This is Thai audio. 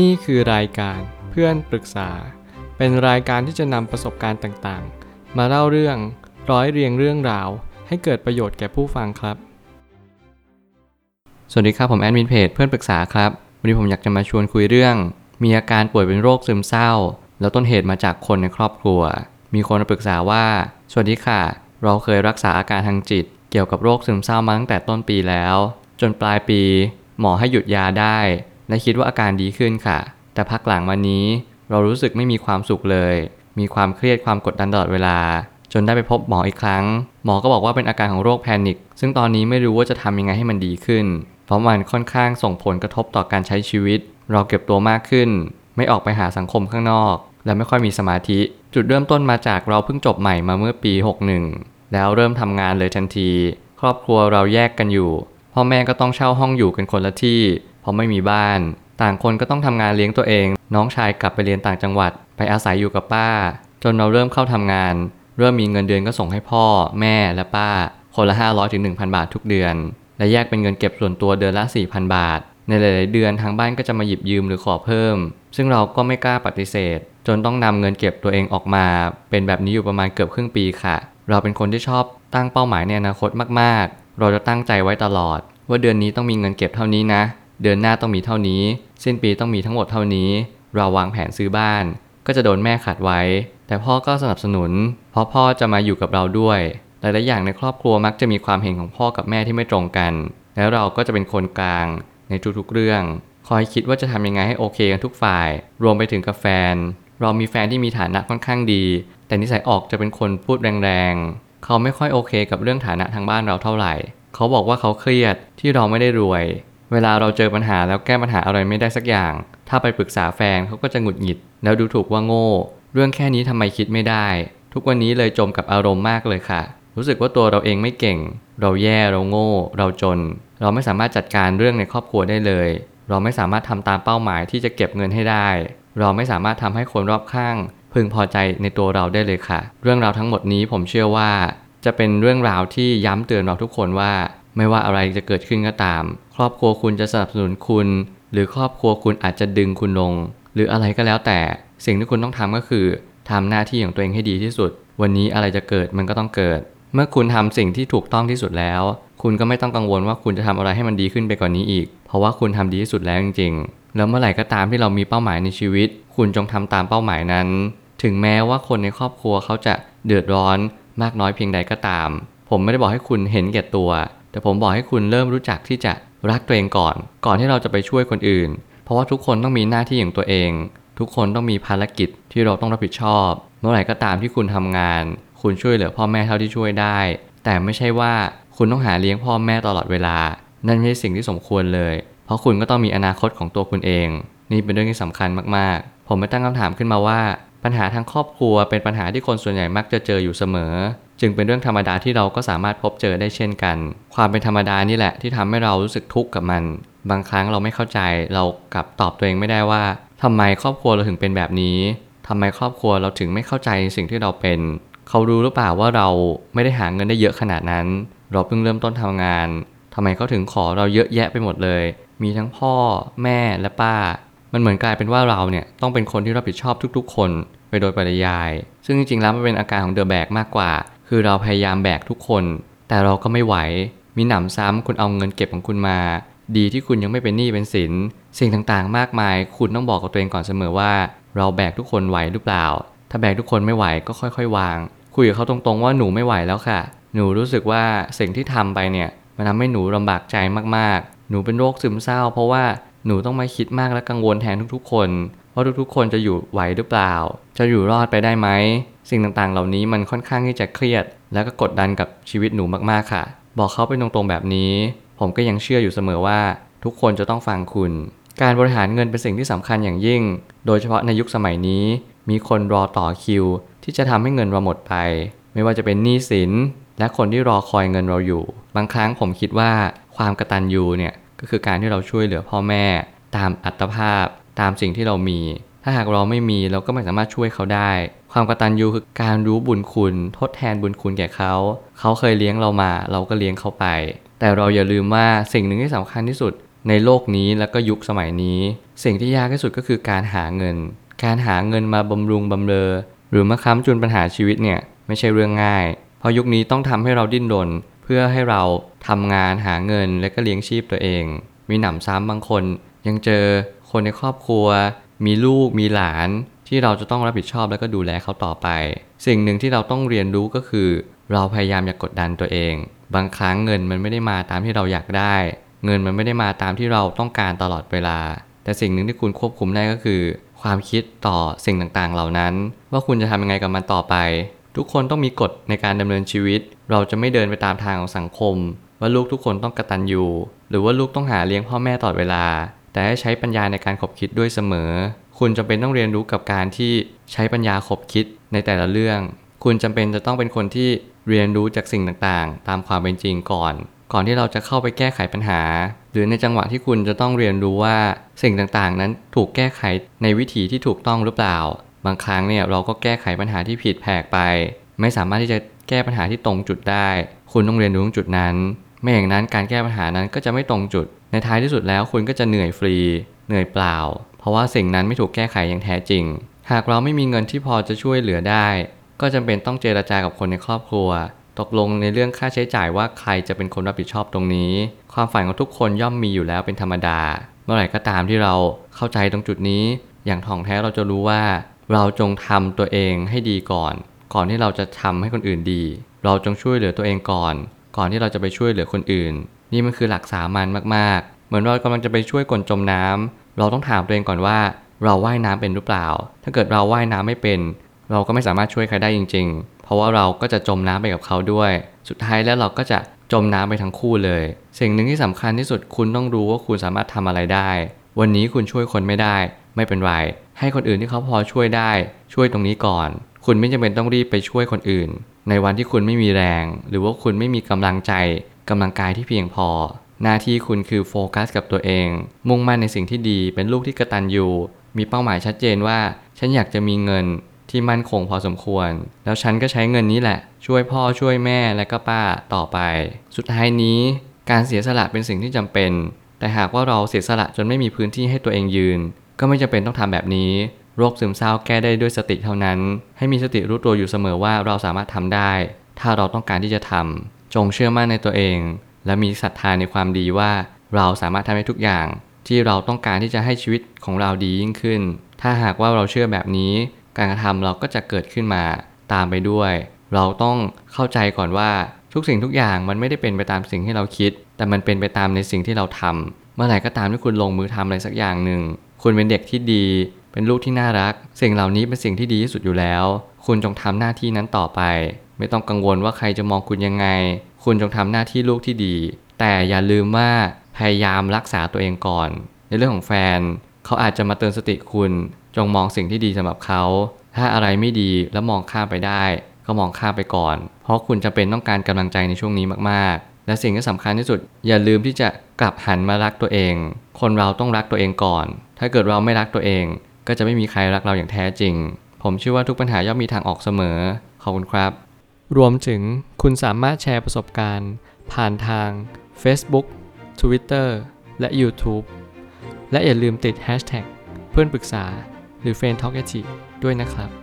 นี่คือรายการเพื่อนปรึกษา เป็นรายการที่จะนำประสบการณ์ต่างๆ มาเล่าเรื่องร้อยเรียงเรื่องราว ให้เกิดประโยชน์แก่ผู้ฟังครับ สวัสดีครับผมแอดมินเพจเพื่อนปรึกษาครับ วันนี้ผมอยากจะมาชวนคุยเรื่อง มีอาการป่วยเป็นโรคซึมเศร้า แล้วต้นเหตุมาจากคนในครอบครัว มีคนมาปรึกษาว่า สวัสดีค่ะ เราเคยรักษาอาการทางจิต เกี่ยวกับโรคซึมเศร้ามาตั้งแต่ต้นปีแล้ว จนปลายปี หมอให้หยุดยาได้ และคิดว่าอาการดีขึ้นค่ะ แต่พักหลังมานี้ เรารู้สึกไม่มีความสุขเลย มีความเครียดความกดดันตลอดเวลา จนได้ไปพบหมออีกครั้ง หมอก็บอกว่าเป็นอาการของโรคแพนิค ซึ่งตอนนี้ไม่รู้ว่าจะทำยังไงให้มันดีขึ้น เพราะมันค่อนข้างส่งผลกระทบต่อการใช้ชีวิต เราเก็บตัวมากขึ้น ไม่ออกไปหาสังคมข้างนอก และไม่ค่อยมีสมาธิ จุดเริ่มต้นมาจากเราเพิ่งจบใหม่มาเมื่อปี 61 แล้วเริ่มทำงานเลยทันที ครอบครัวเราแยกกันอยู่พ่อแม่ก็ต้องเช่าห้องอยู่กันคนละที่ พราะไม่มีบ้าน ต่างคนก็ต้องทำงานเลี้ยงตัวเอง น้องชายกลับไปเรียนต่างจังหวัด ไปอาศัยอยู่กับป้า จนเราเริ่มเข้าทำงาน เริ่มมีเงินเดือนก็ส่งให้พ่อ แม่และป้า คนละ 500ถึง1,000 บาททุกเดือน และแยกเป็นเงินเก็บส่วนตัวเดือนละ 4,000 บาท ในหลาย ๆ เดือนทางบ้านก็จะมาหยิบยืมหรือขอเพิ่ม ซึ่งเราก็ไม่กล้าปฏิเสธ จนต้องนำเงินเก็บตัวเองออกมา เป็นแบบนี้อยู่ประมาณเกือบครึ่งปีค่ะ เราเป็นคนที่ชอบตั้งเป้าหมายในอนาคตมาก ๆ เราจะตั้งใจไว้ตลอด ว่าเดือนนี้ต้องมีเงินเก็บเท่านี้นะ เดือนหน้าต้องมีเท่านี้ สิ้นปีต้องมีทั้งหมดเท่านี้ เราวางแผนซื้อบ้าน ก็จะโดนแม่ขัดไว้ แต่พ่อก็สนับสนุน เพราะพ่อจะมาอยู่กับเราด้วย หลายๆอย่างในครอบครัวมักจะมีความเห็นของพ่อกับแม่ที่ไม่ตรงกัน แล้วเราก็จะเป็นคนกลางในทุกๆเรื่อง คอยคิดว่าจะทำยังไงให้โอเคกันทุกฝ่าย รวมไปถึงกับแฟน เรามีแฟนที่มีฐานะค่อนข้างดี แต่นิสัยออกจะเป็นคนพูดแรงๆ เขาไม่ค่อยโอเค กับเรื่องฐานะทางบ้านเราเท่าไหร่ เขาบอกว่าเขาเครียดที่เราไม่ได้รวย เวลาเราเจอปัญหาแล้วแก้ปัญหาอะไรไม่ได้สักอย่าง ถ้าไปปรึกษาแฟนเขาก็จะหงุดหงิด แล้วดูถูกว่าโง่ เรื่องแค่นี้ทำไมคิดไม่ได้ ทุกวันนี้เลยจมกับอารมณ์มากเลยค่ะ รู้สึกว่าตัวเราเองไม่เก่ง เราแย่เราโง่ เราจน เราไม่สามารถจัดการเรื่องในครอบครัวได้เลย เราไม่สามารถทำตามเป้าหมายที่จะเก็บเงินให้ได้ เราไม่สามารถทำให้คนรอบข้าง พึงพอใจในตัวเราได้เลยค่ะ เรื่องราวทั้งหมดนี้ผมเชื่อว่า จะเป็นเรื่องราวที่ย้ำเตือนเราทุกคนว่า ไม่ว่าอะไรจะเกิดขึ้นก็ตาม ครอบครัวคุณจะสนับสนุนคุณ หรือครอบครัวคุณอาจจะดึงคุณลง หรืออะไรก็แล้วแต่ สิ่งที่คุณต้องทำก็คือทำหน้าที่ของตัวเองให้ดีที่สุด วันนี้อะไรจะเกิดมันก็ต้องเกิด เมื่อคุณทำสิ่งที่ถูกต้องที่สุดแล้ว คุณก็ไม่ต้องกังวลว่าคุณจะทำอะไรให้มันดีขึ้นไปกว่านนี้อีก เพราะว่าคุณทำดีที่สุดแล้วจริงๆ แล้วเมื่อไหร่ก็ตามที่เรามีเป้าหมายในชีวิต คุณจงทำตามเป้าหมายนั้น ถึงแม้ว่าคนในครอบครัวเขาจะเดือดร้อนมากน้อยเพียงใดก็ตาม ผมไม่ได้บอกให้คุณเห็นแก่ตัว แต่ผมบอกให้คุณเริ่มรู้จักที่จะรักตัวเองก่อน ก่อนที่เราจะไปช่วยคนอื่น เพราะว่าทุกคนต้องมีหน้าที่ของตัวเอง ทุกคนต้องมีภารกิจที่เราต้องรับผิดชอบ เมื่อไหร่ก็ตามที่คุณทำงาน คุณช่วยเหลือพ่อแม่เท่าที่ช่วยได้ แต่ไม่ใช่ว่าคุณต้องหาเลี้ยงพ่อแม่ตลอดเวลา นั่นไม่ใช่สิ่งที่สมควรเลย เพราะคุณก็ต้องมีอนาคตของตัวคุณเอง นี่เป็นเรื่องที่สำคัญมากๆ ผมไม่ตั้งคำถามขึ้นมาว่า ปัญหาทางครอบครัวเป็นปัญหาที่คนส่วนใหญ่มักจะเจออยู่เสมอ จึงเป็นเรื่องธรรมดาที่เราก็สามารถพบเจอได้เช่นกัน ความเป็นธรรมดานี่แหละที่ทำให้เรารู้สึกทุกข์กับมัน บางครั้งเราไม่เข้าใจ เรากลับตอบตัวเองไม่ได้ว่าทำไมครอบครัวเราถึงเป็นแบบนี้ทำไมครอบครัวเราถึงไม่เข้าใจสิ่งที่เราเป็น เขารู้หรือเปล่าว่าเราไม่ได้หาเงินได้เยอะขนาดนั้น เราเพิ่งเริ่มต้นทำงานทำไมเขาถึงขอเราเยอะแยะไปหมดเลย มีทั้งพ่อ แม่และป้า มันเหมือนกลายเป็นว่าเราเนี่ยต้องเป็นคนที่รับผิดชอบทุก ๆ คนไปโดยปริยาย ซึ่งจริงๆแล้วมันเป็นอาการของเดอะแบกมากกว่า คือเราพยายามแบกทุกคน แต่เราก็ไม่ไหว มีหนำซ้ำคุณเอาเงินเก็บของคุณมา ดีที่คุณยังไม่เป็นหนี้เป็นสิน สิ่งต่างๆ มากมาย คุณต้องบอกกับตัวเองก่อนเสมอว่า เราแบกทุกคนไหวหรือเปล่า ถ้าแบกทุกคนไม่ไหวก็ค่อยๆ วาง คุยกับเขาตรงๆว่าหนูไม่ไหวแล้วค่ะ หนูรู้สึกว่าสิ่งที่ทำไปเนี่ยมันทำให้หนูลำบากใจมากๆ หนูเป็นโรคซึมเศร้า เพราะว่าหนูต้องมาคิดมากและกังวลแทนทุกๆ คน ว่าทุกๆ คนจะอยู่ไหวหรือเปล่า จะอยู่รอดไปได้ไหม สิ่งต่างๆ เหล่านี้มันค่อนข้างที่จะเครียด และก็กดดันกับชีวิตหนูมากๆค่ะ บอกเขาไปตรงๆแบบนี้ ผมก็ยังเชื่ออยู่เสมอว่า ทุกคนจะต้องฟังคุณ การบริหารเงินเป็นสิ่งที่สำคัญอย่างยิ่ง โดยเฉพาะในยุคสมัยนี้ มีคนรอต่อคิว ที่จะทำให้เงินเราหมดไป ไม่ว่าจะเป็นหนี้สิน และคนที่รอคอยเงินเราอยู่ บางครั้งผมคิดว่าความกระตันยูเนี่ยก็คือการที่เราช่วยเหลือพ่อแม่ ตามอัตภาพ ตามสิ่งที่เรามี ถ้าหากเราไม่มีเราก็ไม่สามารถช่วยเขาได้ ความกตัญญูคือการรู้บุญคุณ ทดแทนบุญคุณแก่เขา เขาเคยเลี้ยงเรามา เราก็เลี้ยงเขาไป แต่เราอย่าลืมว่าสิ่งหนึ่งที่สำคัญที่สุดในโลกนี้แล้วก็ยุคสมัยนี้ สิ่งที่ยากที่สุดก็คือการหาเงิน การหาเงินมาบำรุงบำเรอ หรือมาค้ำจุนปัญหาชีวิตเนี่ยไม่ใช่เรื่องง่าย เพราะยุคนี้ต้องทำให้เราดิ้นรน เพื่อให้เราทำงานหาเงินและก็เลี้ยงชีพตัวเอง มีหนำซ้ำบางคน ยังเจอ คนในครอบครัว มีลูกมีหลาน ที่เราจะต้องรับผิดชอบและก็ดูแลเขาต่อไป สิ่งหนึ่งที่เราต้องเรียนรู้ก็คือ เราพยายามอย่ากกดดันตัวเอง บางครั้งเงินมันไม่ได้มาตามที่เราอยากได้ เงินมันไม่ได้มาตามที่เราต้องการตลอดเวลา แต่สิ่งหนึ่งที่คุณควบคุมได้ก็คือ ความคิดต่อสิ่งต่างๆ เหล่านั้น ว่าคุณจะทำยังไงกับมันต่อไป ทุกคนต้องมีกฎในการดำเนินชีวิต เราจะไม่เดินไปตามทางของสังคม ว่าลูกทุกคนต้องกระตันยูหรือว่าลูกต้องหาเลี้ยงพ่อแม่ตลอดเวลา แต่ให้ใช้ปัญญาในการขบคิดด้วยเสมอ คุณจำเป็นต้องเรียนรู้กับการที่ใช้ปัญญาขบคิดในแต่ละเรื่อง คุณจำเป็นจะต้องเป็นคนที่เรียนรู้จากสิ่งต่างๆ ตามความเป็นจริงก่อน ก่อนที่เราจะเข้าไปแก้ไขปัญหา หรือในจังหวะที่คุณจะต้องเรียนรู้ว่าสิ่งต่างๆ นั้นถูกแก้ไขในวิธีที่ถูกต้องหรือเปล่า บางครั้งเนี่ยเราก็แก้ไขปัญหาที่ผิดแผกไป ไม่สามารถที่จะแก้ปัญหาที่ตรงจุดได้ คุณต้องเรียนรู้ตรงจุดนั้น ไม่อย่างนั้นการแก้ปัญหานั้นก็จะไม่ตรงจุด ในท้ายที่สุดแล้วคุณก็จะเหนื่อยฟรี เหนื่อยเปล่า เพราะว่าสิ่งนั้นไม่ถูกแก้ไขอย่างแท้จริง หากเราไม่มีเงินที่พอจะช่วยเหลือได้ ก็จำเป็นต้องเจรจากับคนในครอบครัว ตกลงในเรื่องค่าใช้จ่ายว่าใครจะเป็นคนรับผิดชอบตรงนี้ ความฝันของทุกคนย่อมมีอยู่แล้วเป็นธรรมดา เมื่อไหร่ก็ตามที่เราเข้าใจตรงจุดนี้ อย่างท่องแท้เราจะรู้ว่า เราจงทำตัวเองให้ดีก่อน ก่อนที่เราจะทำให้คนอื่นดี เราจงช่วยเหลือตัวเองก่อน ก่อนที่เราจะไปช่วยเหลือคนอื่น นี่มันคือหลักสามัญมากๆ เหมือนเรากำลังจะไปช่วยคนจมน้ำเราต้องถามตัวเองก่อนว่า เราว่ายน้ำเป็นหรือเปล่า ถ้าเกิดเราว่ายน้ำไม่เป็น เราก็ไม่สามารถช่วยใครได้จริง ๆ เพราะว่าเราก็จะจมน้ำไปกับเขาด้วย สุดท้ายแล้วเราก็จะจมน้ำไปทั้งคู่เลย สิ่งหนึ่งที่สำคัญที่สุดคุณต้องรู้ว่าคุณสามารถทำอะไรได้ วันนี้คุณช่วยคนไม่ได้ ไม่เป็นไร ให้คนอื่นที่เขาพอช่วยได้ ช่วยตรงนี้ก่อน คุณไม่จำเป็นต้องรีบไปช่วยคนอื่น ในวันที่คุณไม่มีแรง หรือว่าคุณไม่มีกำลังใจกำลังกายที่เพียงพอ หน้าที่คุณคือโฟกัสกับตัวเอง มุ่งมั่นในสิ่งที่ดีเป็นลูกที่กระตันอยู่มีเป้าหมายชัดเจนว่า ฉันอยากจะมีเงินที่มั่นคงพอสมควร แล้วฉันก็ใช้เงินนี้แหละ ช่วยพ่อช่วยแม่และก็ป้าต่อไป สุดท้ายนี้ การเสียสละเป็นสิ่งที่จำเป็น แต่หากว่าเราเสียสละจนไม่มีพื้นที่ให้ตัวเองยืน ก็ไม่จำเป็นต้องทำแบบนี้ โรคซึมเศร้าแก้ได้ด้วยสติเท่านั้น ให้มีสติรู้ตัวอยู่เสมอว่าเราสามารถทำได้ ถ้าเราต้องการที่จะทำจงเชื่อมั่นในตัวเอง และมีศรัทธาในความดีว่า เราสามารถทำให้ทุกอย่าง ที่เราต้องการที่จะให้ชีวิตของเราดียิ่งขึ้น ถ้าหากว่าเราเชื่อแบบนี้ การกระทำเราก็จะเกิดขึ้นมาตามไปด้วย เราต้องเข้าใจก่อนว่าทุกสิ่งทุกอย่างมันไม่ได้เป็นไปตามสิ่งที่เราคิด แต่มันเป็นไปตามในสิ่งที่เราทำเมื่อไหร่ก็ตามที่คุณลงมือทำอะไรสักอย่างหนึ่ง คุณเป็นเด็กที่ดี เป็นลูกที่น่ารัก สิ่งเหล่านี้เป็นสิ่งที่ดีที่สุดอยู่แล้ว คุณจงทำหน้าที่นั้นต่อไป ไม่ต้องกังวลว่าใครจะมองคุณยังไง คุณจงทำหน้าที่ลูกที่ดี แต่อย่าลืมว่าพยายามรักษาตัวเองก่อน ในเรื่องของแฟน เขาอาจจะมาเตือนสติคุณ จงมองสิ่งที่ดีสำหรับเขา ถ้าอะไรไม่ดีแล้วมองข้ามไปได้ ก็มองข้ามไปก่อน เพราะคุณจะเป็นต้องการกำลังใจในช่วงนี้มากๆ และสิ่งที่สำคัญที่สุด อย่าลืมที่จะกลับหันมารักตัวเอง คนเราต้องรักตัวเองก่อน ถ้าเกิดเราไม่รักตัวเอง ก็จะไม่มีใครรักเราอย่างแท้จริง ผมเชื่อว่าทุกปัญหาย่อมมีทางออกเสมอ ขอบคุณครับ รวมถึงคุณสามารถแชร์ประสบการณ์ ผ่านทาง Facebook Twitter และ YouTube และอย่าลืมติด Hashtag เพื่อนปรึกษาหรือ f r ร e n d t a l k ด้วยนะครับ